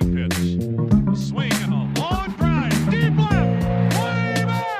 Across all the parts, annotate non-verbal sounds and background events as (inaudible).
2 2 pitch. Swing and a long drive. Deep left. Way back.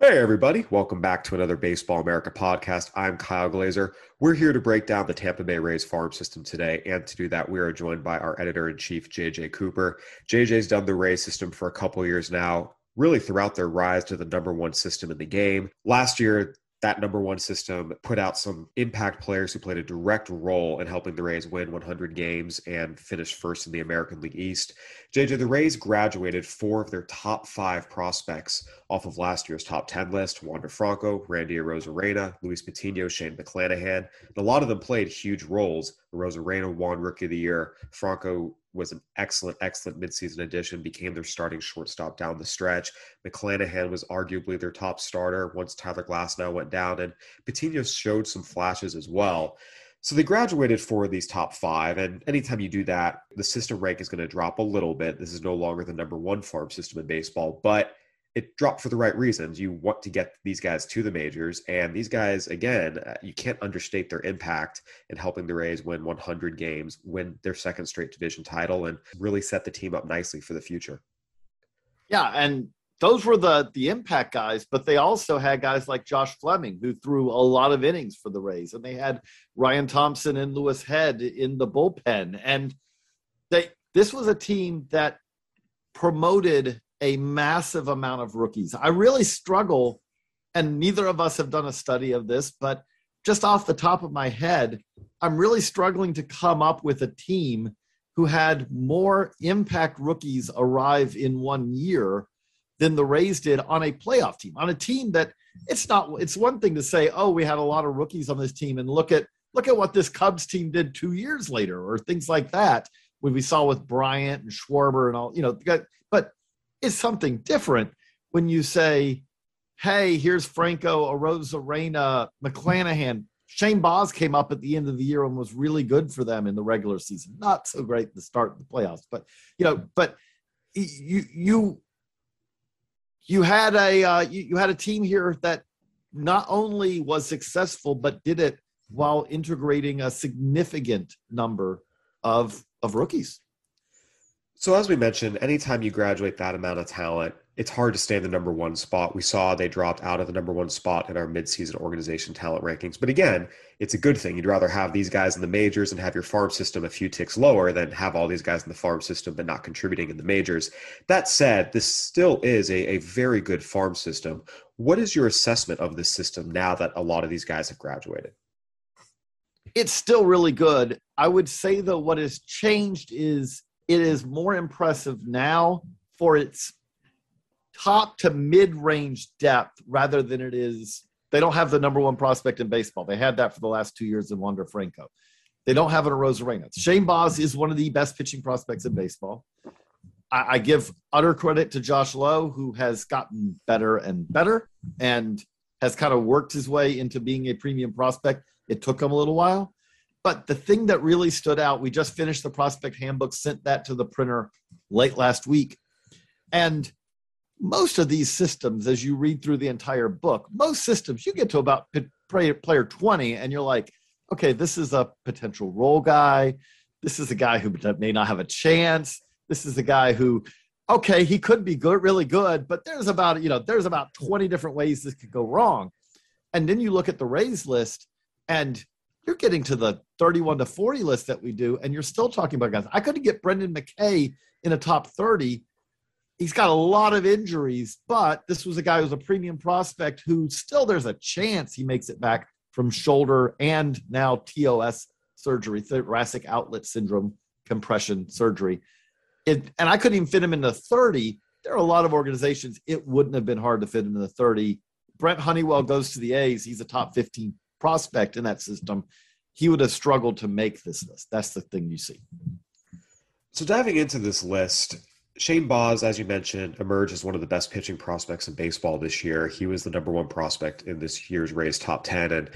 Hey, everybody. Welcome back to another Baseball America podcast. I'm Kyle Glaser. We're here to break down the Tampa Bay Rays farm system today. And to do that, we are joined by our editor in chief, JJ Cooper. JJ's done the Rays system for a couple years now, really throughout their rise to the number one system in the game. Last year, that number one system put out some impact players who played a direct role in helping the Rays win 100 games and finish first in the American League East. JJ, the Rays graduated four of their top five prospects off of last year's top 10 list Wander Franco, Randy Arozarena, Luis Patino, Shane McClanahan. And a lot of them played huge roles. Arozarena won Rookie of the Year. Franco was an excellent, excellent midseason addition, became their starting shortstop down the stretch. McClanahan was arguably their top starter once Tyler Glasnow went down, and Patino showed some flashes as well. So they graduated four of these top five, and anytime you do that, the system rank is going to drop a little bit. This is no longer the number one farm system in baseball, but it dropped for the right reasons. You want to get these guys to the majors, and these guys, again, uh, you can't understate their impact in helping the Rays win 100 games, win their second straight division title, and really set the team up nicely for the future. Yeah, and those were the the impact guys, but they also had guys like Josh Fleming who threw a lot of innings for the Rays, and they had Ryan Thompson and Louis Head in the bullpen, and they this was a team that promoted a massive amount of rookies. I really struggle, and neither of us have done a study of this, but just off the top of my head, I'm really struggling to come up with a team who had more impact rookies arrive in one year than the Rays did on a playoff team, on a team that it's not it's one thing to say, oh, we had a lot of rookies on this team and look at look at what this Cubs team did two years later, or things like that, when we saw with Bryant and Schwarber and all, you know, it's something different when you say, hey, here's Franco, Arozarena, McClanahan. Shane Baz came up at the end of the year and was really good for them in the regular season. Not so great at the start of the playoffs, but you know, but you you you had a uh, you, you had a team here that not only was successful but did it while integrating a significant number of of rookies. So, as we mentioned, anytime you graduate that amount of talent, it's hard to stay in the number one spot. We saw they dropped out of the number one spot in our midseason organization talent rankings. But again, it's a good thing. You'd rather have these guys in the majors and have your farm system a few ticks lower than have all these guys in the farm system but not contributing in the majors. That said, this still is a, a very good farm system. What is your assessment of this system now that a lot of these guys have graduated? It's still really good. I would say, though, what has changed is it is more impressive now for its top to mid range depth rather than it is. They don't have the number one prospect in baseball. They had that for the last two years in Wander Franco. They don't have an Arozarena. Shane Baz is one of the best pitching prospects in baseball. I, I give utter credit to Josh Lowe, who has gotten better and better and has kind of worked his way into being a premium prospect. It took him a little while. But the thing that really stood out, we just finished the prospect handbook, sent that to the printer late last week. And most of these systems, as you read through the entire book, most systems, you get to about player 20 and you're like, okay, this is a potential role guy. This is a guy who may not have a chance. This is a guy who, okay, he could be good, really good, but there's about, you know, there's about 20 different ways this could go wrong. And then you look at the Rays list and you're getting to the 31 to 40 list that we do, and you're still talking about guys. I couldn't get Brendan McKay in a top 30. He's got a lot of injuries, but this was a guy who's a premium prospect who still there's a chance he makes it back from shoulder and now TOS surgery, thoracic outlet syndrome compression surgery. It, and I couldn't even fit him in the 30. There are a lot of organizations, it wouldn't have been hard to fit him in the 30 Brent Honeywell goes to the A's, he's a top 15 prospect in that system. He would have struggled to make this list. That's the thing you see. So diving into this list, Shane Baz, as you mentioned, emerged as one of the best pitching prospects in baseball this year. He was the number one prospect in this year's Rays top 10. And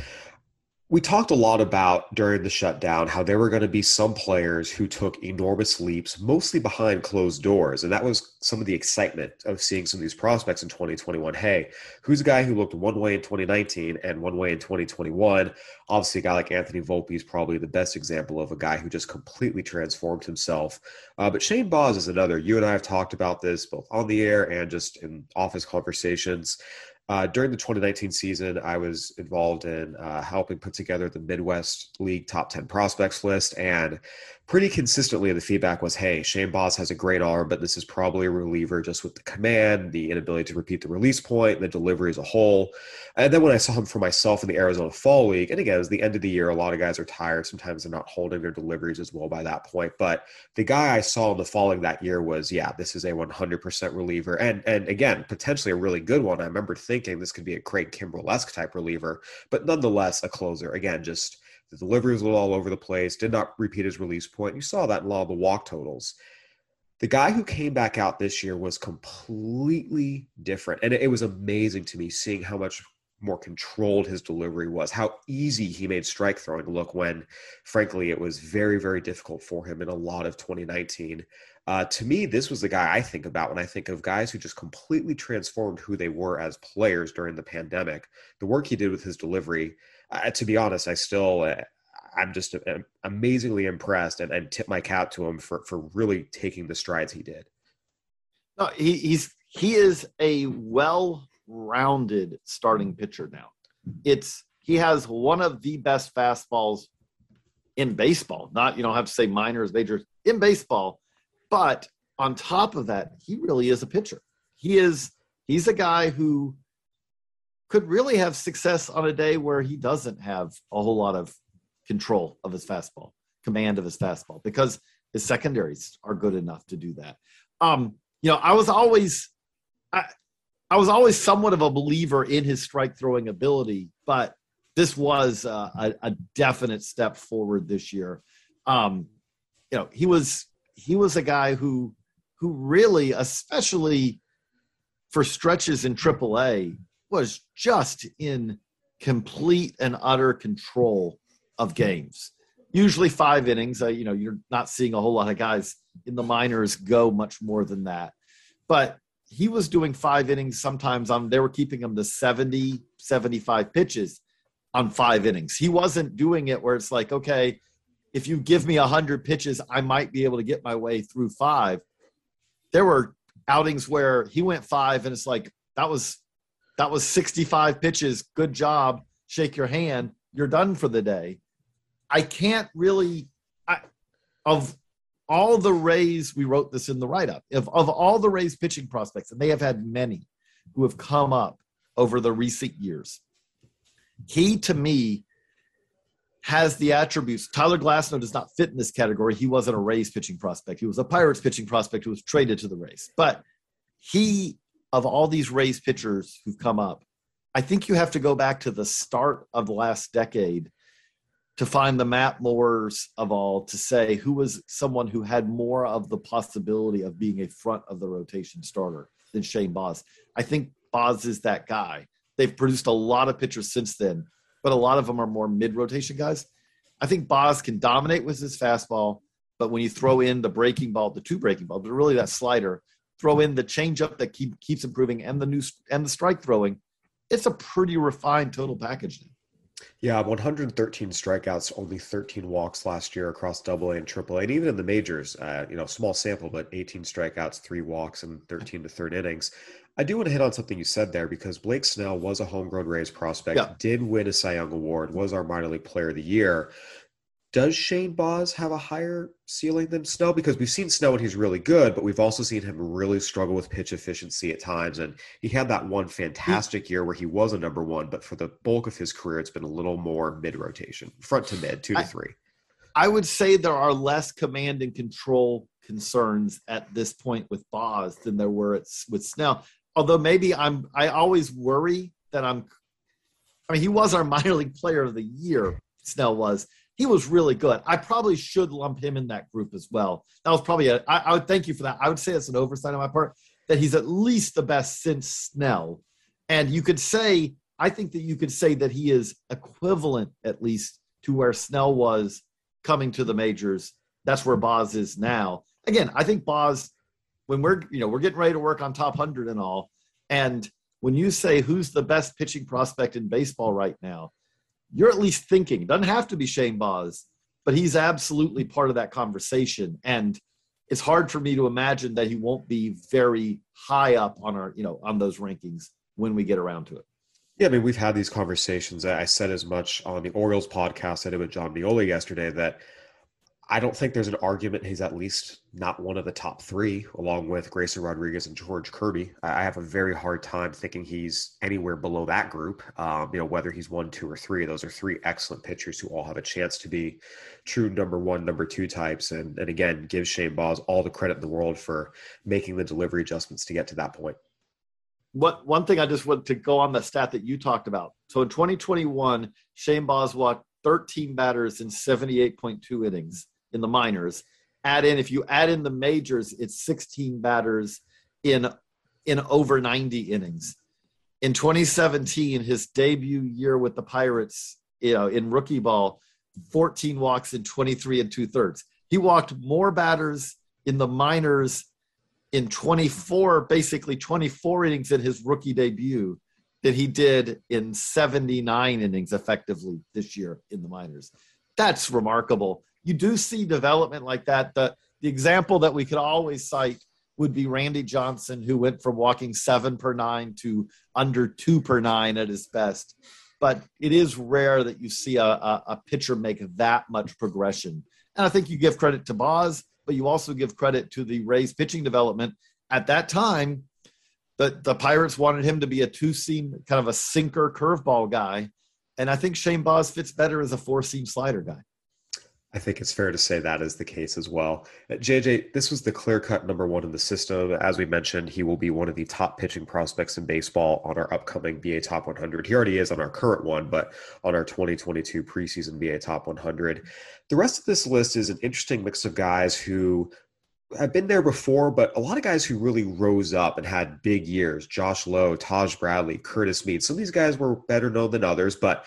we talked a lot about during the shutdown how there were going to be some players who took enormous leaps, mostly behind closed doors. And that was some of the excitement of seeing some of these prospects in 2021. Hey, who's a guy who looked one way in 2019 and one way in 2021? Obviously, a guy like Anthony Volpe is probably the best example of a guy who just completely transformed himself. Uh, but Shane Baz is another. You and I have talked about this both on the air and just in office conversations. Uh, during the 2019 season, I was involved in uh, helping put together the Midwest League top 10 prospects list. And pretty consistently, the feedback was hey, Shane Baz has a great arm, but this is probably a reliever just with the command, the inability to repeat the release point, the delivery as a whole. And then when I saw him for myself in the Arizona Fall League, and again, it was the end of the year, a lot of guys are tired. Sometimes they're not holding their deliveries as well by that point. But the guy I saw in the Fall League that year was, yeah, this is a 100% reliever. And, and again, potentially a really good one. I remember thinking this could be a Craig Kimbrel esque type reliever, but nonetheless a closer. Again, just the delivery was a little all over the place, did not repeat his release point. You saw that in a lot of the walk totals the guy who came back out this year was completely different and it was amazing to me seeing how much more controlled his delivery was, how easy he made strike throwing look when, frankly, it was very, very difficult for him in a lot of 2019. Uh, to me, this was the guy I think about when I think of guys who just completely transformed who they were as players during the pandemic. The work he did with his delivery, uh, to be honest, I still. Uh, I'm just uh, amazingly impressed and, and tip my cap to him for, for really taking the strides he did. No, he, he's he is a well rounded starting pitcher now. It's he has one of the best fastballs in baseball. Not you don't have to say minors, majors in baseball, but on top of that, he really is a pitcher. He is he's a guy who could really have success on a day where he doesn't have a whole lot of control of his fastball, command of his fastball, because his secondaries are good enough to do that. Um, you know, I was always I, I was always somewhat of a believer in his strike throwing ability, but this was uh, a, a, definite step forward this year. Um, you know, he was he was a guy who who really, especially for stretches in AAA, was just in complete and utter control of games. Usually five innings. Uh, you know, you're not seeing a whole lot of guys in the minors go much more than that. But he was doing five innings sometimes on they were keeping him to 70 75 pitches on five innings he wasn't doing it where it's like okay if you give me 100 pitches i might be able to get my way through five there were outings where he went five and it's like that was that was 65 pitches good job shake your hand you're done for the day i can't really I, of all the Rays, we wrote this in the write up, of, of all the Rays pitching prospects, and they have had many who have come up over the recent years, he to me has the attributes. Tyler Glasnow does not fit in this category. He wasn't a Rays pitching prospect. He was a Pirates pitching prospect who was traded to the Rays. But he, of all these Rays pitchers who've come up, I think you have to go back to the start of the last decade to find the Matt Moores of all to say who was someone who had more of the possibility of being a front of the rotation starter than Shane Baz. I think Baz is that guy. They've produced a lot of pitchers since then, but a lot of them are more mid rotation guys. I think Baz can dominate with his fastball, but when you throw in the breaking ball, the two breaking balls, but really that slider, throw in the changeup that keep, keeps improving and the new and the strike throwing, it's a pretty refined total package. Yeah, 113 strikeouts, only 13 walks last year across Double A and Triple A, and even in the majors, uh, you know, small sample, but 18 strikeouts, three walks, and 13 to third innings. I do want to hit on something you said there because Blake Snell was a homegrown Rays prospect, yeah. did win a Cy Young Award, was our minor league player of the year does Shane Baz have a higher ceiling than Snell? Because we've seen Snell and he's really good, but we've also seen him really struggle with pitch efficiency at times. And he had that one fantastic year where he was a number one, but for the bulk of his career, it's been a little more mid rotation, front to mid, two to three. I would say there are less command and control concerns at this point with Baz than there were at, with Snell. Although maybe I'm, I always worry that I'm. I mean, he was our minor league player of the year. Snell was. He was really good. I probably should lump him in that group as well. That was probably a. I, I would thank you for that. I would say it's an oversight on my part that he's at least the best since Snell. And you could say, I think that you could say that he is equivalent, at least, to where Snell was coming to the majors. That's where Baz is now. Again, I think Baz, when we're you know we're getting ready to work on top hundred and all, and when you say who's the best pitching prospect in baseball right now, you're at least thinking. Doesn't have to be Shane Baz, but he's absolutely part of that conversation. And it's hard for me to imagine that he won't be very high up on our, you know, on those rankings when we get around to it. Yeah, I mean, we've had these conversations. I said as much on the Orioles podcast I did with John Meoli yesterday that I don't think there's an argument he's at least not one of the top three, along with Grayson Rodriguez and George Kirby. I have a very hard time thinking he's anywhere below that group. Um, you know, whether he's one, two, or three, those are three excellent pitchers who all have a chance to be true number one, number two types. And, and again, give Shane Baz all the credit in the world for making the delivery adjustments to get to that point. What one thing I just want to go on the stat that you talked about. So in 2021, Shane Baz walked 13 batters in 78.2 innings in the minors. Add in if you add in the majors, it's 16 batters in in over 90 innings. In 2017, his debut year with the Pirates, you know, in rookie ball, 14 walks in 23 and two thirds. He walked more batters in the minors in 24, basically 24 innings in his rookie debut than he did in 79 innings effectively this year in the minors. That's remarkable you do see development like that. The the example that we could always cite would be Randy Johnson, who went from walking seven per nine to under two per nine at his best. But it is rare that you see a, a, a pitcher make that much progression. And I think you give credit to Baz, but you also give credit to the Rays pitching development. At that time, the, the Pirates wanted him to be a two seam, kind of a sinker curveball guy. And I think Shane Baz fits better as a four seam slider guy. I think it's fair to say that is the case as well. JJ, uh, this was the clear cut number one in the system. As we mentioned, he will be one of the top pitching prospects in baseball on our upcoming BA Top 100. He already is on our current one, but on our 2022 preseason BA Top 100. The rest of this list is an interesting mix of guys who have been there before, but a lot of guys who really rose up and had big years. Josh Lowe, Taj Bradley, Curtis Mead. Some of these guys were better known than others, but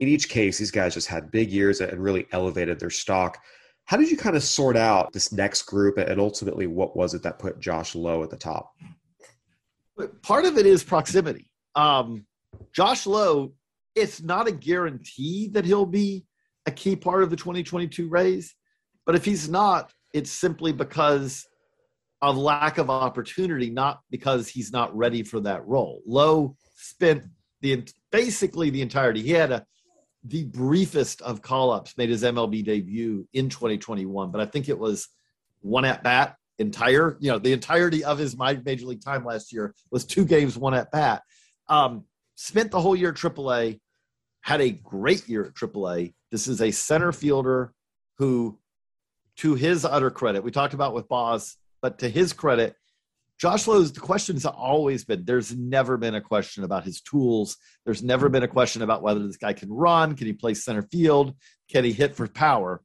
in each case, these guys just had big years and really elevated their stock. How did you kind of sort out this next group and ultimately what was it that put Josh Lowe at the top? Part of it is proximity. Um, Josh Lowe, it's not a guarantee that he'll be a key part of the 2022 Rays, but if he's not, it's simply because of lack of opportunity, not because he's not ready for that role. Lowe spent the basically the entirety. He had a the briefest of call ups made his MLB debut in 2021, but I think it was one at bat entire, you know, the entirety of his major league time last year was two games, one at bat. Um, spent the whole year AAA, had a great year at AAA. This is a center fielder who, to his utter credit, we talked about with Baz, but to his credit, Josh Lowe's the question's always been there's never been a question about his tools. There's never been a question about whether this guy can run, can he play center field, can he hit for power.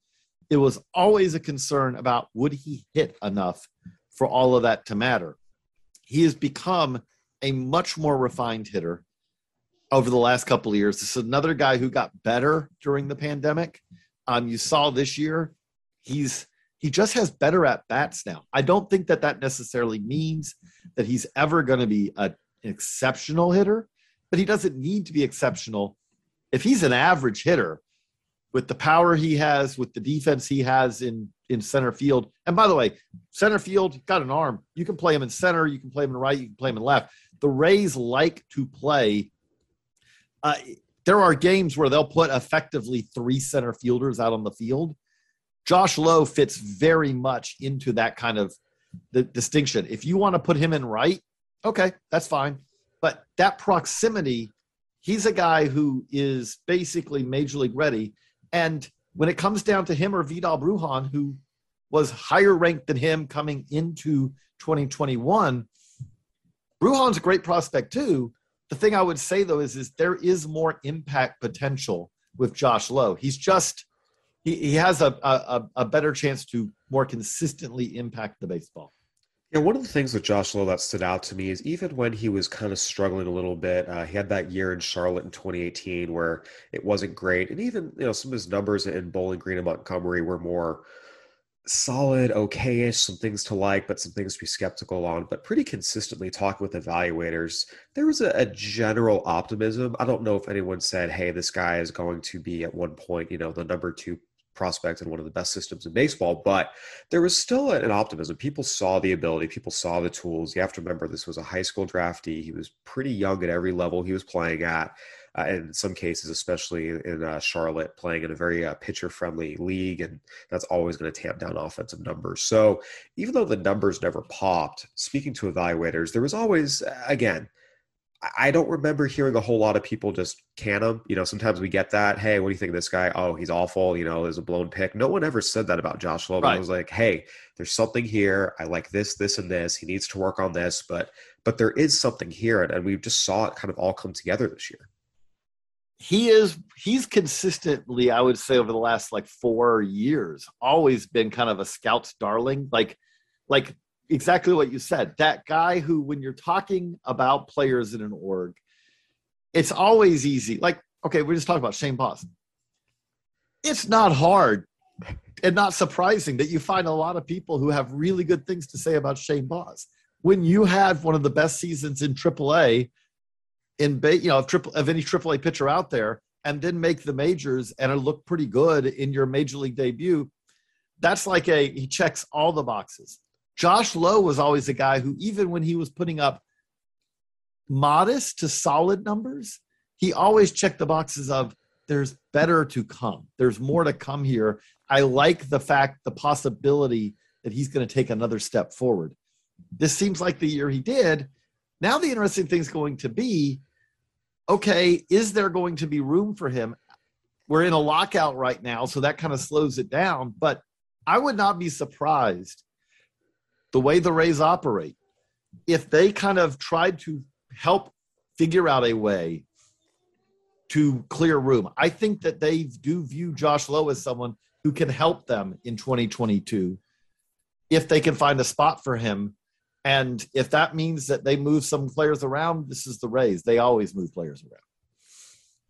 It was always a concern about would he hit enough for all of that to matter. He has become a much more refined hitter over the last couple of years. This is another guy who got better during the pandemic. Um, you saw this year, he's he just has better at bats now. I don't think that that necessarily means that he's ever going to be a, an exceptional hitter, but he doesn't need to be exceptional. If he's an average hitter with the power he has, with the defense he has in in center field, and by the way, center field got an arm. You can play him in center, you can play him in right, you can play him in left. The Rays like to play. Uh, there are games where they'll put effectively three center fielders out on the field Josh Lowe fits very much into that kind of the distinction. If you want to put him in right, okay, that's fine. But that proximity, he's a guy who is basically major league ready. And when it comes down to him or Vidal Brujan, who was higher ranked than him coming into 2021, Brujan's a great prospect too. the thing I would say though is, is there is more impact potential with Josh Lowe. He's just he, he has a, a, a better chance to more consistently impact the baseball. Yeah, one of the things with Josh Lowe that stood out to me is even when he was kind of struggling a little bit, uh, he had that year in Charlotte in 2018 where it wasn't great, and even you know some of his numbers in Bowling Green and Montgomery were more solid, okay-ish, some things to like, but some things to be skeptical on. But pretty consistently talking with evaluators, there was a, a, general optimism. I don't know if anyone said, "Hey, this guy is going to be at one point, you know, the number two prospect and one of the best systems in baseball, but there was still an optimism. People saw the ability, people saw the tools. You have to remember this was a high school draftee. He was pretty young at every level he was playing at. Uh, in some cases, especially in uh, Charlotte, playing in a very uh, pitcher friendly league, and that's always going to tamp down offensive numbers. So, even though the numbers never popped, speaking to evaluators, there was always, again, I don't remember hearing a whole lot of people just can him. You know, sometimes we get that. Hey, what do you think of this guy? Oh, he's awful. You know, there's a blown pick. No one ever said that about Josh Lowe. Right. I was like, hey, there's something here. I like this, this, and this. He needs to work on this, but but there is something here, and, and we just saw it kind of all come together this year. He is he's consistently, I would say, over the last like four years, always been kind of a scout's darling. Like, like exactly what you said. That guy who, when you're talking about players in an org, it's always easy. Like, okay, we just talked about Shane Baz. It's not hard and not surprising that you find a lot of people who have really good things to say about Shane Baz. When you had one of the best seasons in AAA, in you know, of, triple, of any AAA pitcher out there, and then make the majors and it looked pretty good in your major league debut, that's like a he checks all the boxes. Josh Lowe was always a guy who, even when he was putting up modest to solid numbers, he always checked the boxes of there's better to come. There's more to come here. I like the fact, the possibility that he's going to take another step forward. This seems like the year he did. Now, the interesting thing is going to be okay, is there going to be room for him? We're in a lockout right now, so that kind of slows it down. But I would not be surprised the way the Rays operate, if they kind of tried to help figure out a way to clear room, I think that they do view Josh Lowe as someone who can help them in 2022 if they can find a spot for him. And if that means that they move some players around, this is the Rays. They always move players around.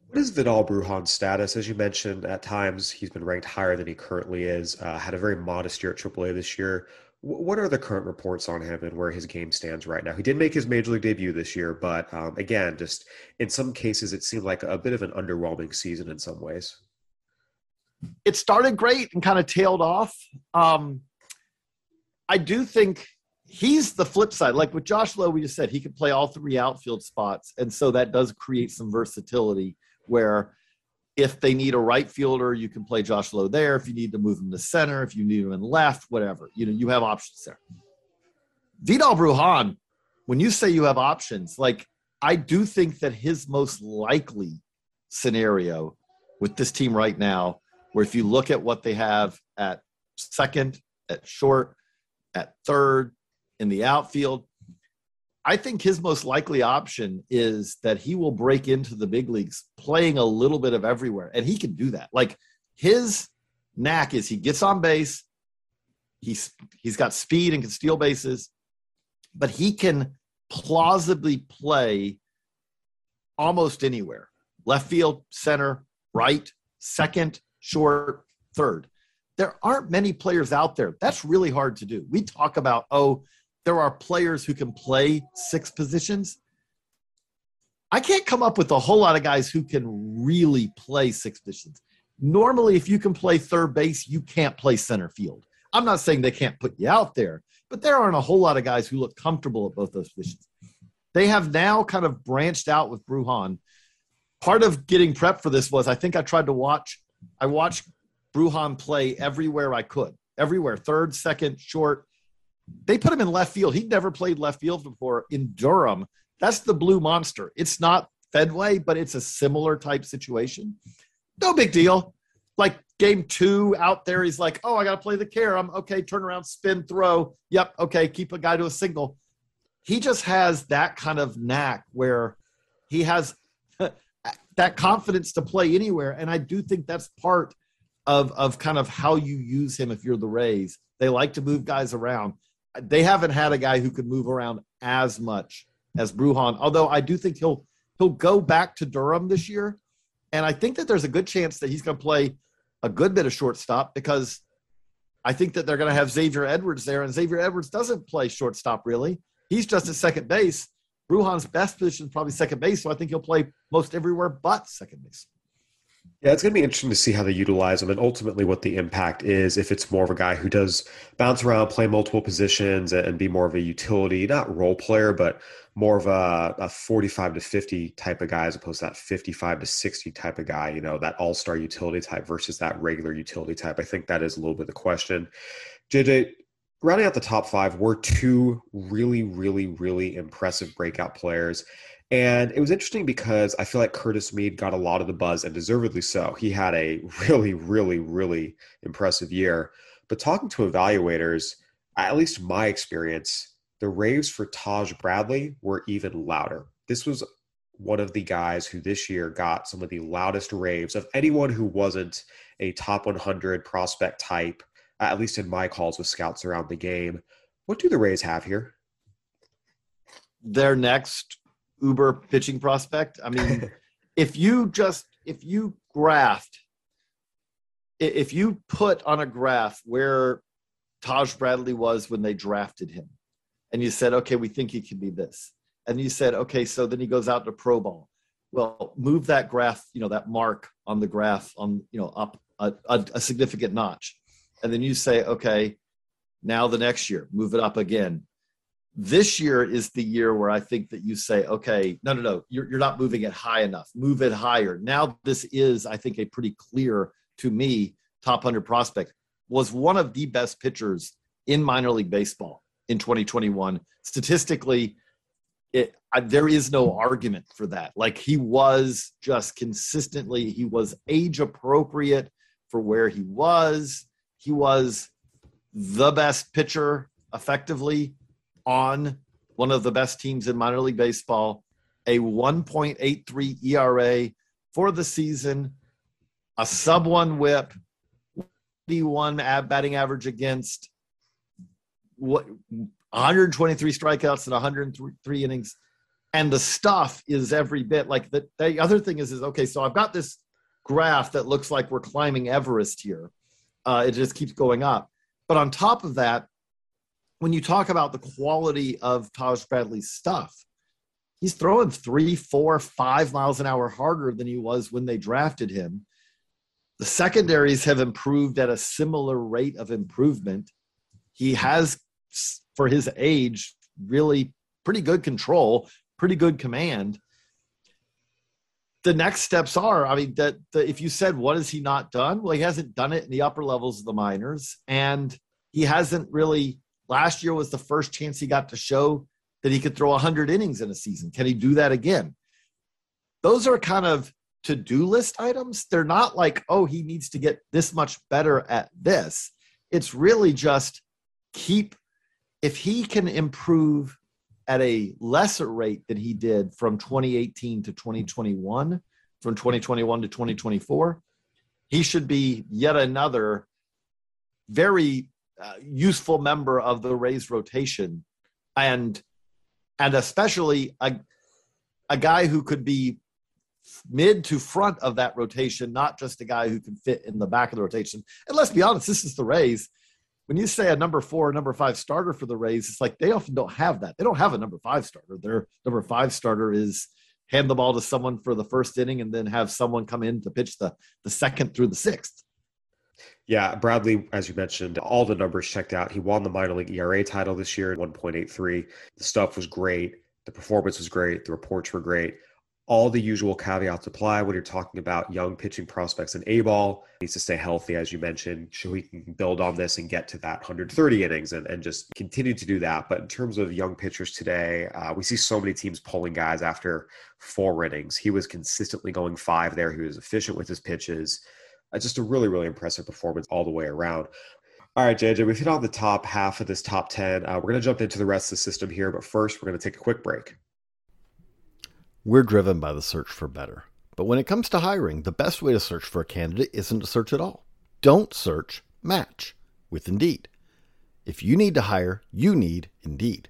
What is Vidal Brujan's status? As you mentioned, at times he's been ranked higher than he currently is. Uh, had a very modest year at AAA this year. What are the current reports on him and where his game stands right now? He did make his major league debut this year, but um, again, just in some cases, it seemed like a bit of an underwhelming season in some ways. It started great and kind of tailed off. Um, I do think he's the flip side. Like with Josh Lowe, we just said he could play all three outfield spots, and so that does create some versatility where if they need a right fielder, you can play Josh Lowe there. If you need to move him to center, if you need him in left, whatever, you know, you have options there. Vidal Brujan, when you say you have options, like I do think that his most likely scenario with this team right now, where if you look at what they have at second, at short, at third, in the outfield, I think his most likely option is that he will break into the big leagues playing a little bit of everywhere. And he can do that. Like his knack is he gets on base, he's he's got speed and can steal bases, but he can plausibly play almost anywhere. Left field, center, right, second, short, third. There aren't many players out there. That's really hard to do. We talk about, oh, there are players who can play six positions. I can't come up with a whole lot of guys who can really play six positions. Normally, if you can play third base, you can't play center field. I'm not saying they can't put you out there, but there aren't a whole lot of guys who look comfortable at both those positions. They have now kind of branched out with Brujan. Part of getting prep for this was I think I tried to watch, I watched Brujan play everywhere I could, everywhere, third, second, short, they put him in left field. He'd never played left field before in Durham. That's the Blue Monster. It's not Fenway, but it's a similar type situation. No big deal. Like game two out there, he's like, oh, I got to play the care. I'm okay, turn around, spin, throw. Yep, okay, keep a guy to a single. He just has that kind of knack where he has (laughs) that confidence to play anywhere. And I do think that's part of, of kind of how you use him if you're the Rays. They like to move guys around. They haven't had a guy who could move around as much as Brujan. although I do think he'll he'll go back to Durham this year. And I think that there's a good chance that he's going to play a good bit of shortstop because I think that they're going to have Xavier Edwards there, and Xavier Edwards doesn't play shortstop really. He's just at second base. Brujan's best position is probably second base, so I think he'll play most everywhere but second base. Yeah, it's going to be interesting to see how they utilize him and ultimately what the impact is if it's more of a guy who does bounce around, play multiple positions, and be more of a utility, not role player, but more of a, a 45 to 50 type of guy as opposed to that 55 to 60 type of guy, you know, that all star utility type versus that regular utility type. I think that is a little bit of the question. JJ, rounding out the top five were two really, really, really impressive breakout players. And it was interesting because I feel like Curtis Mead got a lot of the buzz, and deservedly so. He had a (laughs) really, really, really impressive year. But talking to evaluators, at least my experience, the raves for Taj Bradley were even louder. This was one of the guys who this year got some of the loudest raves of anyone who wasn't a top 100 prospect type, at least in my calls with scouts around the game. What do the Rays have here? Their next uber pitching prospect. I mean, (laughs) if you just if you graphed, if you put on a graph where Taj Bradley was when they drafted him, and you said, okay, we think he can be this, and you said, okay, so then he goes out to pro ball. Well, move that graph, you know, that mark on the graph on, you know, up a, a, a significant notch, and then you say, okay, now the next year, move it up again this year is the year where I think that you say, okay, no, no, no, you're, you're not moving it high enough. Move it higher. Now, this is, I think, a pretty clear to me top 100 prospect. Was one of the best pitchers in minor league baseball in 2021. Statistically, it, I, there is no argument for that. Like he was just consistently, he was age appropriate for where he was. He was the best pitcher effectively on one of the best teams in minor league baseball, a 1.83 ERA for the season, a sub one WHIP, one batting average against, what 123 strikeouts and 103 innings. And the stuff is every bit like the, the other thing is, is okay, so I've got this graph that looks like we're climbing Everest here. Uh, it just keeps going up. But on top of that, when you talk about the quality of Taj Bradley's stuff, he's throwing three, four, five miles an hour harder than he was when they drafted him. The secondaries have improved at a similar rate of improvement. He has, for his age, really pretty good control, pretty good command. The next steps are, I mean, that if you said what has he not done? Well, he hasn't done it in the upper levels of the minors, and he hasn't really Last year was the first chance he got to show that he could throw 100 innings in a season. Can he do that again? Those are kind of to do list items. They're not like, oh, he needs to get this much better at this. It's really just keep, if he can improve at a lesser rate than he did from 2018 to 2021, from 2021 to 2024, he should be yet another very uh, useful member of the Rays rotation, and and especially a a guy who could be mid to front of that rotation, not just a guy who can fit in the back of the rotation. And let's be honest, this is the Rays. When you say a number four, number five starter for the Rays, it's like they often don't have that. They don't have a number five starter. Their number five starter is hand the ball to someone for the first inning and then have someone come in to pitch the the second through the sixth. Yeah, Bradley, as you mentioned, all the numbers checked out. He won the minor league ERA title this year, 1.83. The stuff was great. The performance was great. The reports were great. All the usual caveats apply when you're talking about young pitching prospects in A ball. Needs to stay healthy, as you mentioned, so he can build on this and get to that 130 innings and, and just continue to do that. But in terms of young pitchers today, uh, we see so many teams pulling guys after four innings. He was consistently going five there. He was efficient with his pitches. Uh, just a really, really impressive performance all the way around. All right, JJ, we've hit on the top half of this top 10. Uh, we're going to jump into the rest of the system here, but first, we're going to take a quick break. We're driven by the search for better. But when it comes to hiring, the best way to search for a candidate isn't to search at all. Don't search, match with Indeed. If you need to hire, you need Indeed.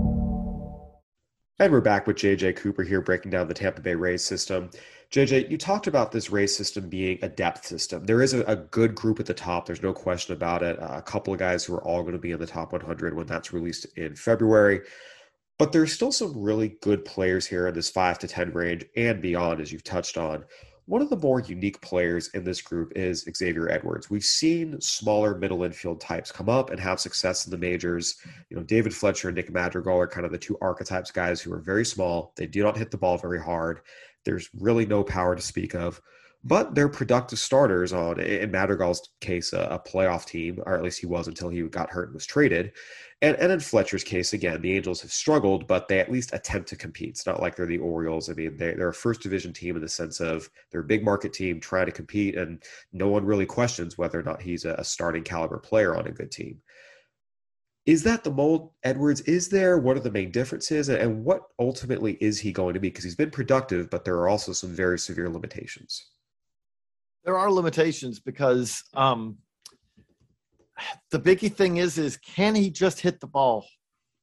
And we're back with JJ Cooper here breaking down the Tampa Bay Rays system. JJ, you talked about this Rays system being a depth system. There is a, a good group at the top. There's no question about it. Uh, a couple of guys who are all going to be in the top 100 when that's released in February. But there's still some really good players here in this 5 to 10 range and beyond, as you've touched on. One of the more unique players in this group is Xavier Edwards. We've seen smaller middle infield types come up and have success in the majors. You know, David Fletcher and Nick Madrigal are kind of the two archetypes guys who are very small. They do not hit the ball very hard. There's really no power to speak of but they're productive starters on, in Madrigal's case, a, a, playoff team, or at least he was until he got hurt and was traded. And, and in Fletcher's case, again, the Angels have struggled, but they at least attempt to compete. It's not like they're the Orioles. I mean, they, they're a first division team in the sense of they're a big market team trying to compete, and no one really questions whether or not he's a, a starting caliber player on a good team. Is that the mold Edwards is there? What are the main differences? And what ultimately is he going to be? Because he's been productive, but there are also some very severe limitations there are limitations because um, the biggie thing is is can he just hit the ball?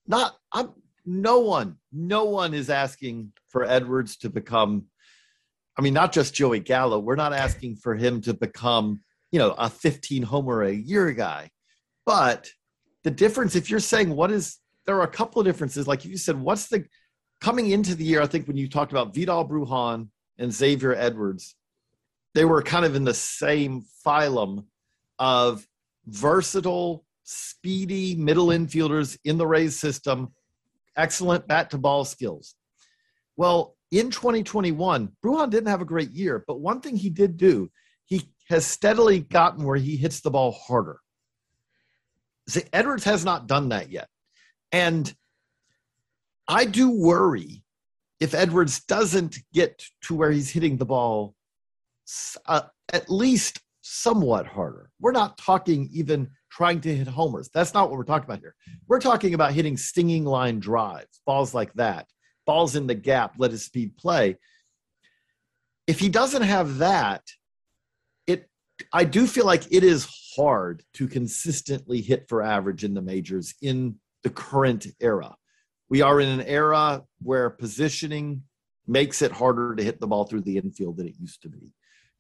Not I'm no one, no one is asking for Edwards to become. I mean, not just Joey Gallo. We're not asking for him to become, you know, a 15 homer a year guy. But the difference, if you're saying what is, there are a couple of differences. Like you said, what's the coming into the year? I think when you talked about Vidal Brujan and Xavier Edwards, they were kind of in the same phylum of versatile, speedy middle infielders in the Rays system, excellent bat to ball skills. Well, in 2021, Brujan didn't have a great year, but one thing he did do, he has steadily gotten where he hits the ball harder. See, Edwards has not done that yet. And I do worry if Edwards doesn't get to where he's hitting the ball uh, at least somewhat harder. We're not talking even trying to hit homers. That's not what we're talking about here. We're talking about hitting stinging line drives, balls like that, balls in the gap, let his speed play. If he doesn't have that, it I do feel like it is hard to consistently hit for average in the majors in the current era. We are in an era where positioning makes it harder to hit the ball through the infield than it used to be.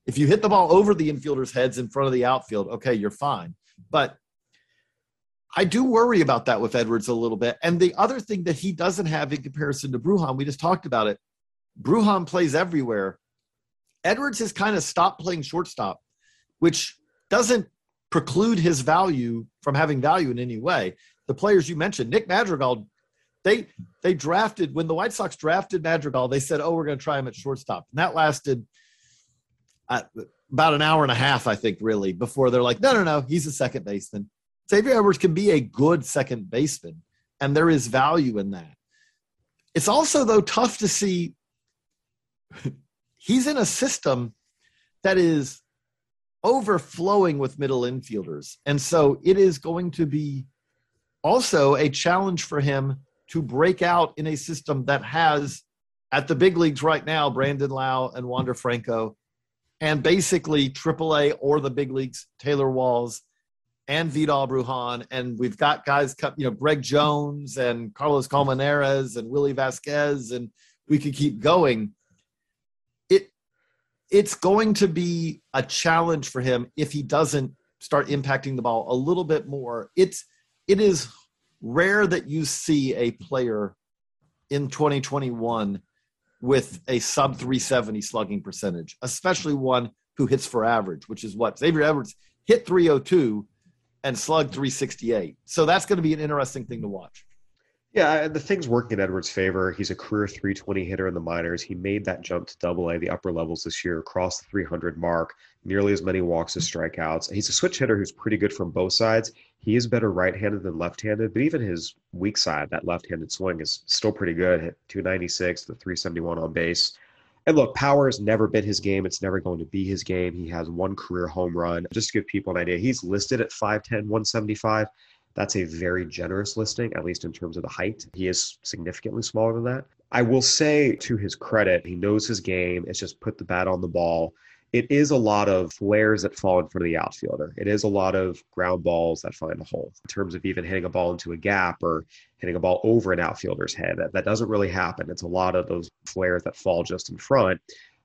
If you hit the ball over the infielders' heads in front of the outfield, okay, you're fine. But I do worry about that with Edwards a little bit. And the other thing that he doesn't have in comparison to Brujan, we just talked about it. Brujan plays everywhere. Edwards has kind of stopped playing shortstop, which doesn't preclude his value from having value in any way. The players you mentioned, Nick Madrigal they they drafted when the White Sox drafted Madrigal. They said, "Oh, we're going to try him at shortstop," and that lasted about an hour and a half, I think, really, before they're like, "No, no, no, he's a second baseman." Xavier Edwards can be a good second baseman, and there is value in that. It's also though tough to see. (laughs) he's in a system that is overflowing with middle infielders, and so it is going to be also a challenge for him to break out in a system that has at the big leagues right now Brandon Lowe and Wander Franco, and basically AAA or the big leagues Taylor Walls and Vidal Brujan. and we've got guys, you know, Greg Jones and Carlos Colmenares and Willie Vasquez, and we could keep going. It it's going to be a challenge for him if he doesn't start impacting the ball a little bit more. It's it is rare that you see a player in 2021 with a sub 370 slugging percentage, especially one who hits for average, which is what Xavier Edwards hit 302 and slugged 368. So that's going to be an interesting thing to watch. Yeah, the thing's working in Edwards' favor. He's a career 320 hitter in the minors. He made that jump to double A, the upper levels this year, across the 300 mark, nearly as many walks as strikeouts. He's a switch hitter who's pretty good from both sides. He is better right handed than left handed, but even his weak side, that left handed swing, is still pretty good. Hit 296, the 371 on base. And look, power has never been his game. It's never going to be his game. He has one career home run. Just to give people an idea, he's listed at 5'10, 175. That's a very generous listing, at least in terms of the height. He is significantly smaller than that. I will say to his credit, he knows his game. It's just put the bat on the ball. It is a lot of flares that fall in front of the outfielder. It is a lot of ground balls that find a hole in terms of even hitting a ball into a gap or hitting a ball over an outfielder's head. That, that doesn't really happen. It's a lot of those flares that fall just in front.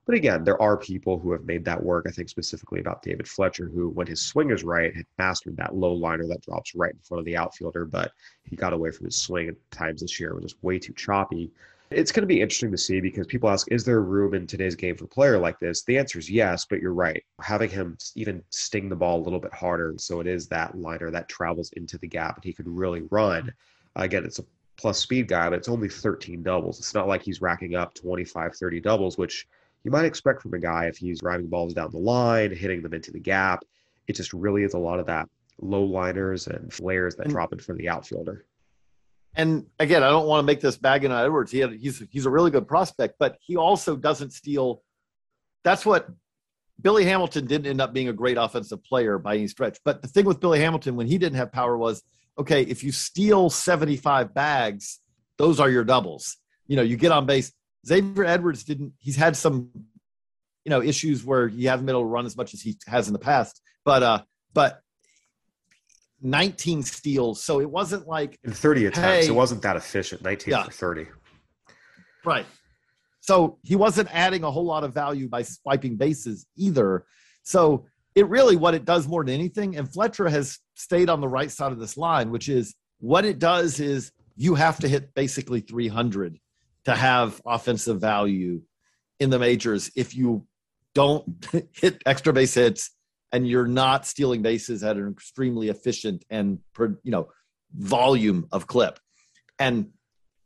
But again, there are people who have made that work. I think specifically about David Fletcher, who, when his swing is right, had mastered that low liner that drops right in front of the outfielder, but he got away from his swing at times this year. It was just way too choppy. It's going to be interesting to see because people ask, is there room in today's game for a player like this? The answer is yes, but you're right. Having him even sting the ball a little bit harder, so it is that liner that travels into the gap and he can really run. Again, it's a plus speed guy, but it's only 13 doubles. It's not like he's racking up 25, 30 doubles, which – you might expect from a guy if he's driving balls down the line, hitting them into the gap. It just really is a lot of that low liners and flares that and, drop in for the outfielder. And again, I don't want to make this bagging on Edwards. He had, he's he's a really good prospect, but he also doesn't steal. That's what Billy Hamilton didn't end up being a great offensive player by any stretch. But the thing with Billy Hamilton when he didn't have power was okay, if you steal 75 bags, those are your doubles. You know, you get on base. Xavier Edwards didn't. He's had some, you know, issues where he hasn't been able to run as much as he has in the past. But uh, but 19 steals, so it wasn't like in 30 attempts. Hey, it wasn't that efficient. 19 yeah. for 30. Right. So he wasn't adding a whole lot of value by swiping bases either. So it really what it does more than anything, and Fletcher has stayed on the right side of this line, which is what it does is you have to hit basically 300 to have offensive value in the majors if you don't (laughs) hit extra base hits and you're not stealing bases at an extremely efficient and per, you know volume of clip. And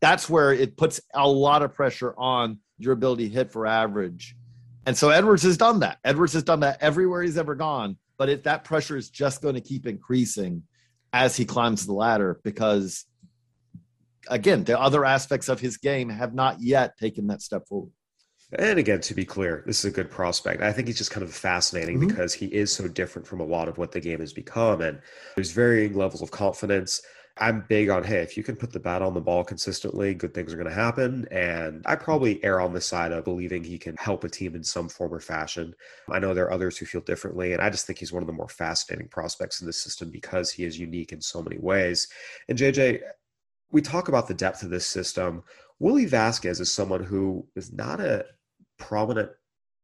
that's where it puts a lot of pressure on your ability to hit for average. And so edwards has done that. Edwards has done that everywhere he's ever gone. But if that pressure is just going to keep increasing as he climbs the ladder because again, the other aspects of his game have not yet taken that step forward. And again, to be clear, this is a good prospect. I think he's just kind of fascinating mm-hmm. because he is so different from a lot of what the game has become. And there's varying levels of confidence. I'm big on, hey, if you can put the bat on the ball consistently, good things are going to happen. And I probably err on the side of believing he can help a team in some form or fashion. I know there are others who feel differently. And I just think he's one of the more fascinating prospects in the system because he is unique in so many ways. And JJ, we talk about the depth of this system. Willie Vasquez is someone who is not a prominent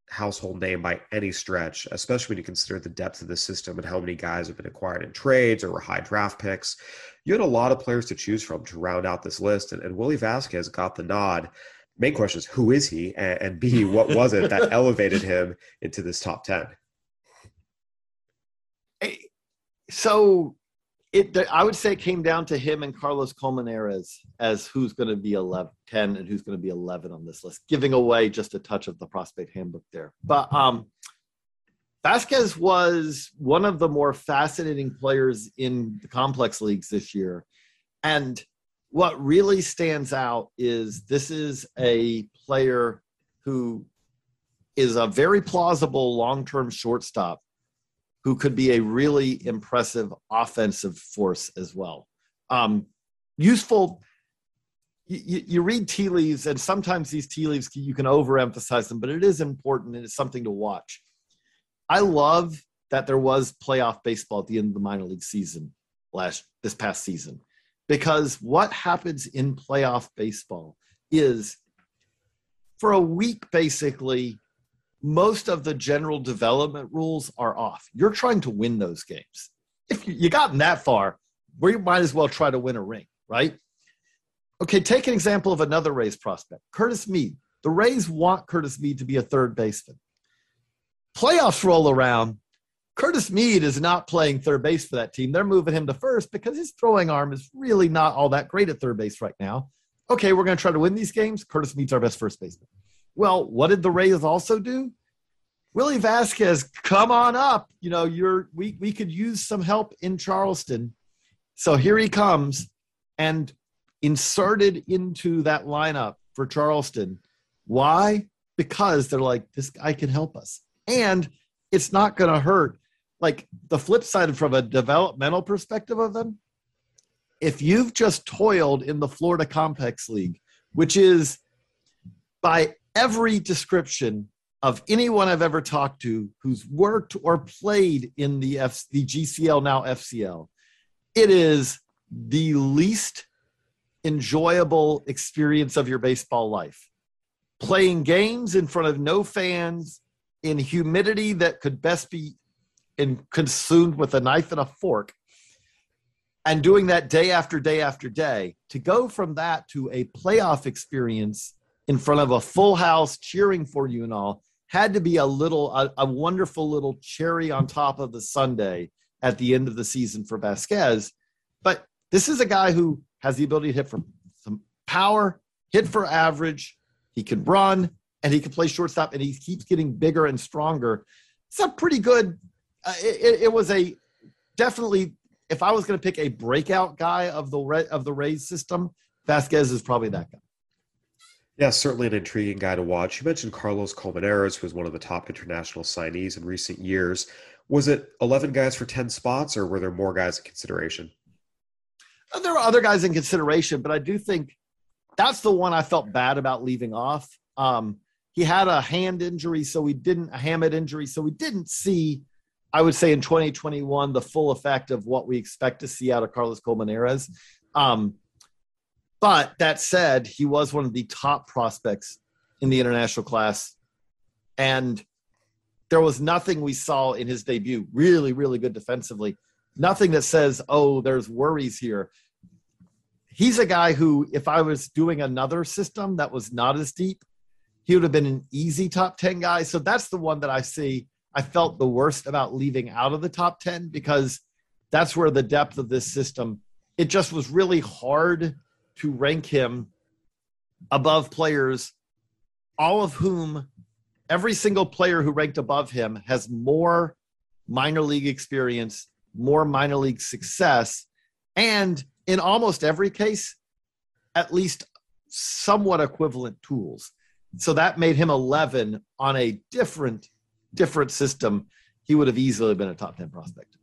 household name by any stretch, especially when you consider the depth of the system and how many guys have been acquired in trades or were high draft picks. You had a lot of players to choose from to round out this list, and, and Willie Vasquez got the nod. Main question is who is he, and, and B, what was it that (laughs) elevated him into this top ten? So it, I would say it came down to him and Carlos Colmenares as who's going to be 11, 10 and who's going to be 11 on this list, giving away just a touch of the prospect handbook there. But um, Vasquez was one of the more fascinating players in the complex leagues this year. And what really stands out is this is a player who is a very plausible long term shortstop who could be a really impressive offensive force as well. Um, useful. You, you, read tea leaves, and sometimes these tea leaves you can overemphasize them, but it is important and it's something to watch. I love that there was playoff baseball at the end of the minor league season last this past season because what happens in playoff baseball is for a week basically most of the general development rules are off you're trying to win those games if you gotten that far we might as well try to win a ring right okay take an example of another rays prospect curtis mead the rays want curtis mead to be a third baseman playoffs roll around, Curtis Mead is not playing third base for that team. They're moving him to first because his throwing arm is really not all that great at third base right now. Okay, we're going to try to win these games. Curtis Mead's our best first baseman. Well, what did the Rays also do? Willie Vasquez, come on up. You know, you're we we could use some help in Charleston. So here he comes and inserted into that lineup for Charleston. Why? Because they're like, this guy can help us and it's not going to hurt. Like the flip side from a developmental perspective of them, if you've just toiled in the Florida Complex League, which is by every description of anyone I've ever talked to who's worked or played in the F, the GCL now FCL, it is the least enjoyable experience of your baseball life. Playing games in front of no fans, in humidity that could best be in, consumed with a knife and a fork and doing that day after day after day to go from that to a playoff experience in front of a full house cheering for you and all had to be a little a, a wonderful little cherry on top of the sundae at the end of the season for Vasquez but this is a guy who has the ability to hit from some power hit for average he can run and he can play shortstop and he keeps getting bigger and stronger. It's a pretty good. Uh, it, it, was a definitely. If I was going to pick a breakout guy of the of the Rays system, Vasquez is probably that guy. Yeah, certainly an intriguing guy to watch. You mentioned Carlos Colmenares, who was one of the top international signees in recent years. Was it 11 guys for 10 spots, or were there more guys in consideration? Uh, there were other guys in consideration, but I do think that's the one I felt bad about leaving off. Um, he had a hand injury, so we didn't a hamate injury, so we didn't see. I would say in 2021 the full effect of what we expect to see out of Carlos Colmenares. Um, but that said, he was one of the top prospects in the international class, and there was nothing we saw in his debut. Really, really good defensively. Nothing that says, "Oh, there's worries here." He's a guy who, if I was doing another system that was not as deep, he would have been an easy top 10 guy. So that's the one that I see. I felt the worst about leaving out of the top 10 because that's where the depth of this system, it just was really hard to rank him above players, all of whom every single player who ranked above him has more minor league experience, more minor league success, and in almost every case, at least somewhat equivalent tools. So that made him 11 on a different different system. He would have easily been a top 10 prospect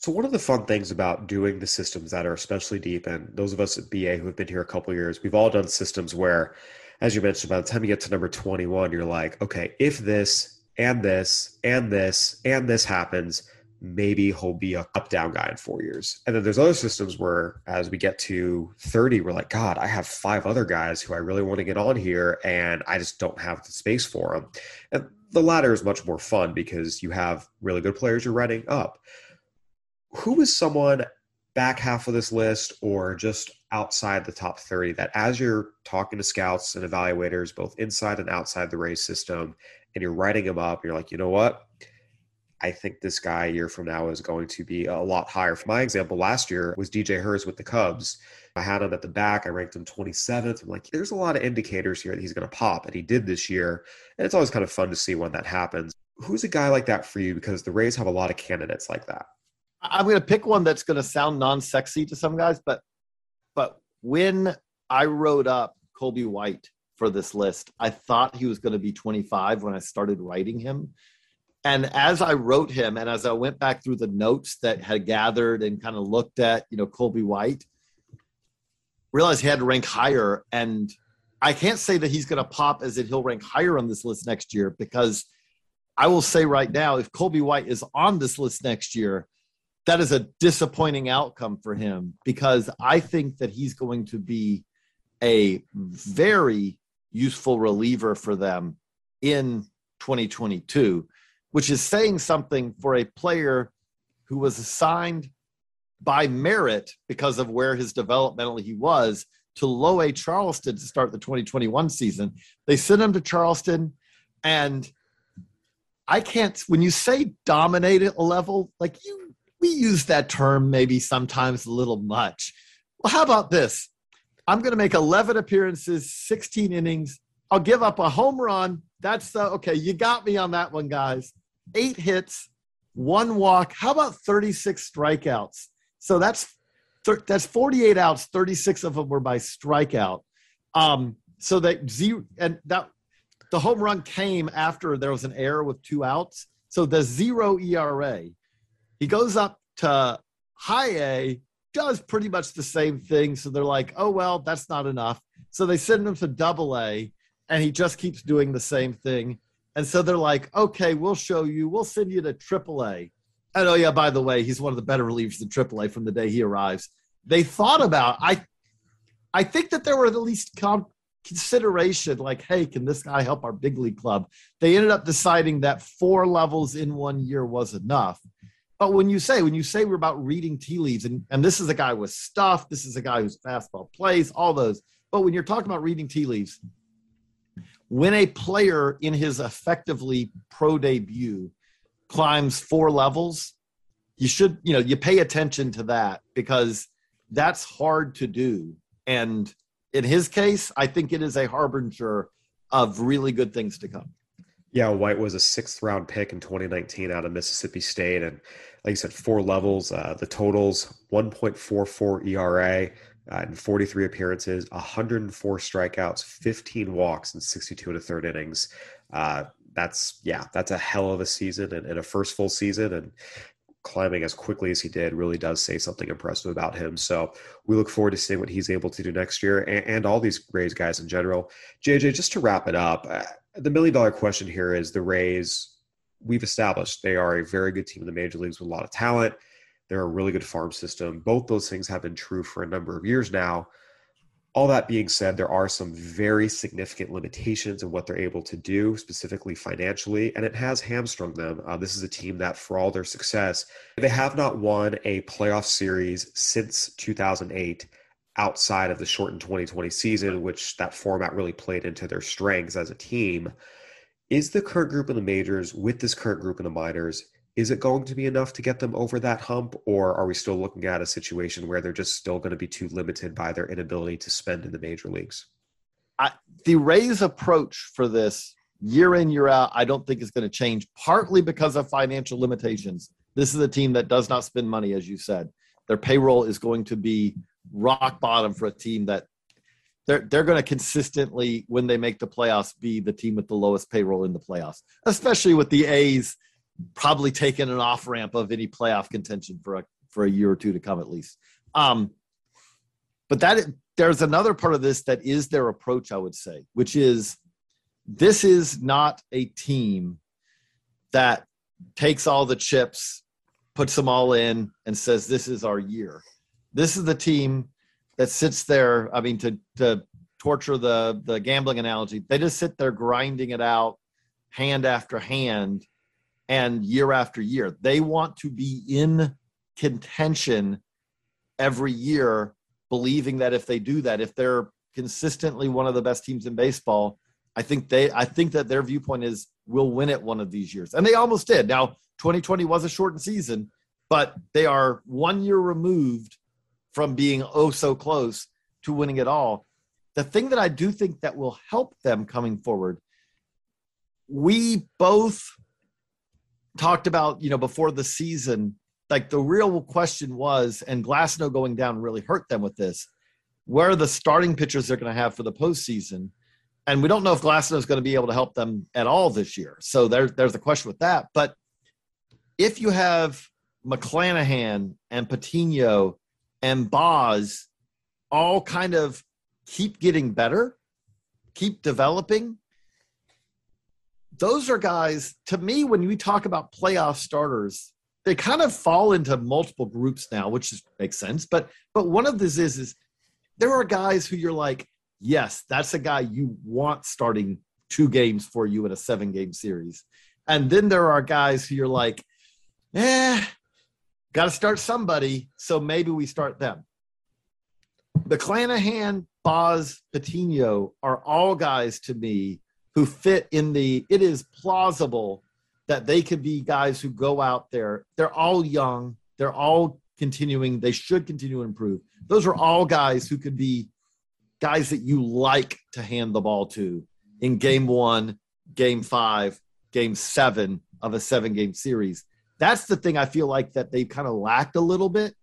so one of the fun things about doing the systems that are especially deep and those of us at ba who have been here a couple years we've all done systems where as you mentioned by the time you get to number 21 you're like okay if this and this and this and this happens maybe he'll be a up down guy in four years. And then there's other systems where as we get to 30, we're like, God, I have five other guys who I really want to get on here and I just don't have the space for them. And the latter is much more fun because you have really good players you're writing up. Who is someone back half of this list or just outside the top 30 that as you're talking to scouts and evaluators, both inside and outside the Rays system, and you're writing them up, you're like, you know what? I think this guy a year from now is going to be a lot higher. For my example, last year was DJ Herz with the Cubs. I had him at the back. I ranked him 27th. I'm like, there's a lot of indicators here that he's going to pop, and he did this year. And it's always kind of fun to see when that happens. Who's a guy like that for you? Because the Rays have a lot of candidates like that. I'm going to pick one that's going to sound non-sexy to some guys, but but when I wrote up Colby White for this list, I thought he was going to be 25 when I started writing him. And as I wrote him, and as I went back through the notes that had gathered and kind of looked at, you know, Colby White, realized he had to rank higher. And I can't say that he's going to pop as if he'll rank higher on this list next year because I will say right now, if Colby White is on this list next year, that is a disappointing outcome for him because I think that he's going to be a very useful reliever for them in 2022, which is saying something for a player who was assigned by merit because of where his developmentally he was to low A Charleston to start the 2021 season. They sent him to Charleston, and I can't. When you say dominate at a level, like you, we use that term maybe sometimes a little much. Well, how about this? I'm going to make 11 appearances, 16 innings. I'll give up a home run. That's okay. You got me on that one, guys. Eight hits, one walk. How about 36 strikeouts? So that's that's 48 outs. 36 of them were by strikeout. Um, so that zero and that the home run came after there was an error with two outs. So the zero ERA. He goes up to high A, does pretty much the same thing. So they're like, oh well, that's not enough. So they send him to double A, and he just keeps doing the same thing. And so they're like, okay, we'll show you. We'll send you to triple A. And oh yeah, by the way, he's one of the better relievers in triple A from the day he arrives. They thought about I, I think that there were at least com- consideration like, hey, can this guy help our big league club? They ended up deciding that four levels in one year was enough. But when you say when you say we're about reading tea leaves, and, and this is a guy with stuff, this is a guy who's fastball plays, all those. But when you're talking about reading tea leaves, when a player in his effectively pro debut climbs four levels, you should, you know, you pay attention to that because that's hard to do. And in his case, I think it is a harbinger of really good things to come. Yeah, White was a sixth round pick in 2019 out of Mississippi State. And like you said, four levels. Uh, the totals 1.44 ERA uh, in 43 appearances, 104 strikeouts, 15 walks, and 62 and a third innings. Uh, that's yeah, that's a hell of a season and, and, a first full season, and climbing as quickly as he did really does say something impressive about him. So we look forward to seeing what he's able to do next year, and, and all these Rays guys in general. JJ, just to wrap it up, uh, the million dollar question here is the Rays. We've established they are a very good team in the major leagues with a lot of talent. They're a really good farm system. Both those things have been true for a number of years now all that being said, there are some very significant limitations in what they're able to do, specifically financially, and it has hamstrung them. Uh, this is a team that, for all their success, they have not won a playoff series since 2008 outside of the shortened 2020 season, which that format really played into their strengths as a team. Is the current group in the majors with this current group in the minors is it going to be enough to get them over that hump or are we still looking at a situation where they're just still going to be too limited by their inability to spend in the major leagues? I, the rays approach for this year in year out i don't think is going to change partly because of financial limitations. This is a team that does not spend money as you said. Their payroll is going to be rock bottom for a team that they're they're going to consistently when they make the playoffs be the team with the lowest payroll in the playoffs especially with the a's probably taking an off ramp of any playoff contention for a for a year or two to come at least. Um, but that there's another part of this that is their approach, I would say, which is this is not a team that takes all the chips, puts them all in, and says this is our year. This is the team that sits there. I mean, to to torture the the gambling analogy, they just sit there grinding it out, hand after hand, and year after year. They want to be in contention every year, believing that if they do that, if they're consistently one of the best teams in baseball, I think they I think that their viewpoint is we'll win it one of these years. And they almost did. Now, 2020 was a shortened season, but they are one year removed from being oh so close to winning it all. The thing that I do think that will help them coming forward, we both talked about, you know, before the season, like the real question was, and Glasnow going down really hurt them with this. Where are the starting pitchers they're going to have for the postseason? And we don't know if Glasnow is going to be able to help them at all this year. So there, there's a question with that. But if you have McClanahan and Patino and Baz all kind of keep getting better, keep developing. Those are guys, to me, when we talk about playoff starters, they kind of fall into multiple groups now, which is, makes sense. But but one of this is is there are guys who you're like, yes, that's a guy you want starting two games for you in a seven game series. And then there are guys who you're like, eh, got to start somebody. So maybe we start them. The McClanahan, Baz, Patino are all guys to me who fit in the, it is plausible that they could be guys who go out there. They're all young. They're all continuing. They should continue to improve. Those are all guys who could be guys that you like to hand the ball to in game one, game five, game seven of a seven game series. That's the thing I feel like that they've kind of lacked a little bit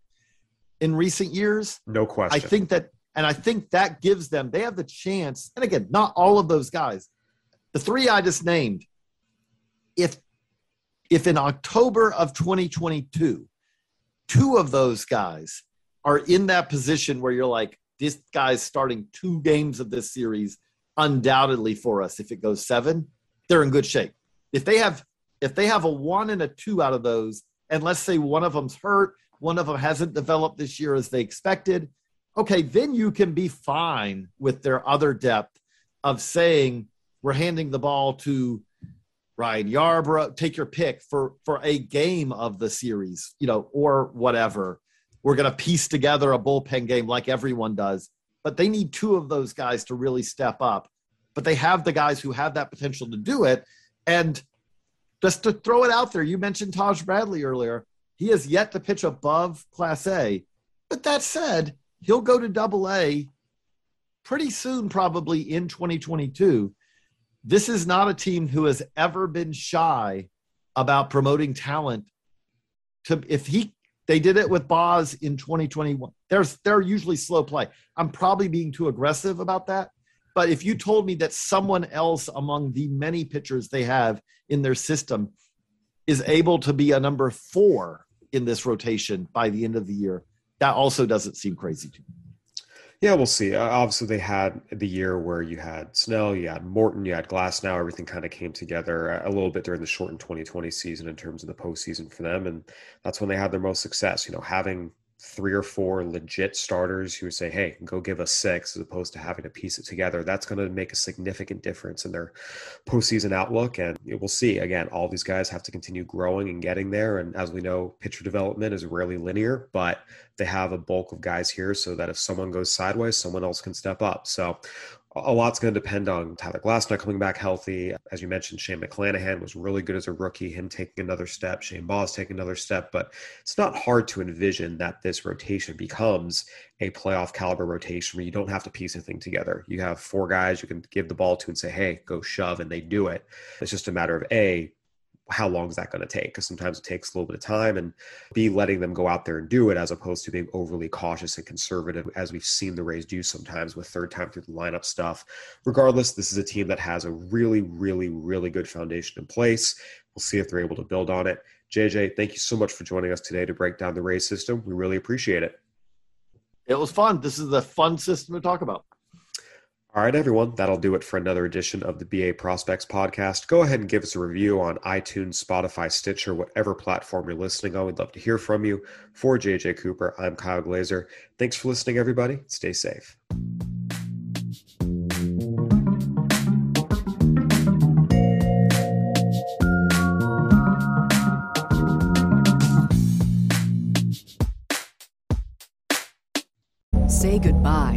in recent years. No question. I think that, and I think that gives them, they have the chance. And again, not all of those guys. The three I just named, if if in October of 2022, two of those guys are in that position where you're like, this guy's starting two games of this series undoubtedly for us. If it goes seven, they're in good shape. If they have if they have a one and a two out of those, and let's say one of them's hurt, one of them hasn't developed this year as they expected, okay, then you can be fine with their other depth of saying we're handing the ball to Ryan Yarbrough, take your pick for for a game of the series, you know, or whatever. We're going to piece together a bullpen game like everyone does, but they need two of those guys to really step up. But they have the guys who have that potential to do it, and just to throw it out there, you mentioned Taj Bradley earlier. He has yet to pitch above Class A. But that said, he'll go to Double A pretty soon, probably in 2022. This is not a team who has ever been shy about promoting talent. To if he they did it with Baz in 2021. There's they're usually slow play. I'm probably being too aggressive about that. But if you told me that someone else among the many pitchers they have in their system is able to be a number four in this rotation by the end of the year, that also doesn't seem crazy to me. Yeah, we'll see. Uh, obviously, they had the year where you had Snell, you had Morton, you had Glasnow Everything kind of came together a little bit during the shortened 2020 season in terms of the postseason for them, and that's when they had their most success. You know, having three or four legit starters who say, hey, go give us six, as opposed to having to piece it together. That's going to make a significant difference in their postseason outlook. And we'll see. Again, all these guys have to continue growing and getting there. And as we know, pitcher development is rarely linear, but they have a bulk of guys here so that if someone goes sideways, someone else can step up. So a lot's going to depend on Tyler Glasnow coming back healthy. As you mentioned, Shane McClanahan was really good as a rookie, him taking another step, Shane Baz taking another step. But it's not hard to envision that this rotation becomes a playoff caliber rotation where you don't have to piece a thing together. You have four guys you can give the ball to and say, hey, go shove, and they do it. It's just a matter of A, how long is that going to take? Because sometimes it takes a little bit of time, and be letting them go out there and do it as opposed to being overly cautious and conservative, as we've seen the Rays do sometimes with third time through the lineup stuff. Regardless, this is a team that has a really, really, really good foundation in place. We'll see if they're able to build on it. JJ, thank you so much for joining us today to break down the Rays system. We really appreciate it. It was fun. This is a fun system to talk about. All right, everyone, that'll do it for another edition of the BA Prospects podcast. Go ahead and give us a review on iTunes, Spotify, Stitcher, whatever platform you're listening on. We'd love to hear from you. For JJ Cooper, I'm Kyle Glaser. Thanks for listening, everybody. Stay safe. Say goodbye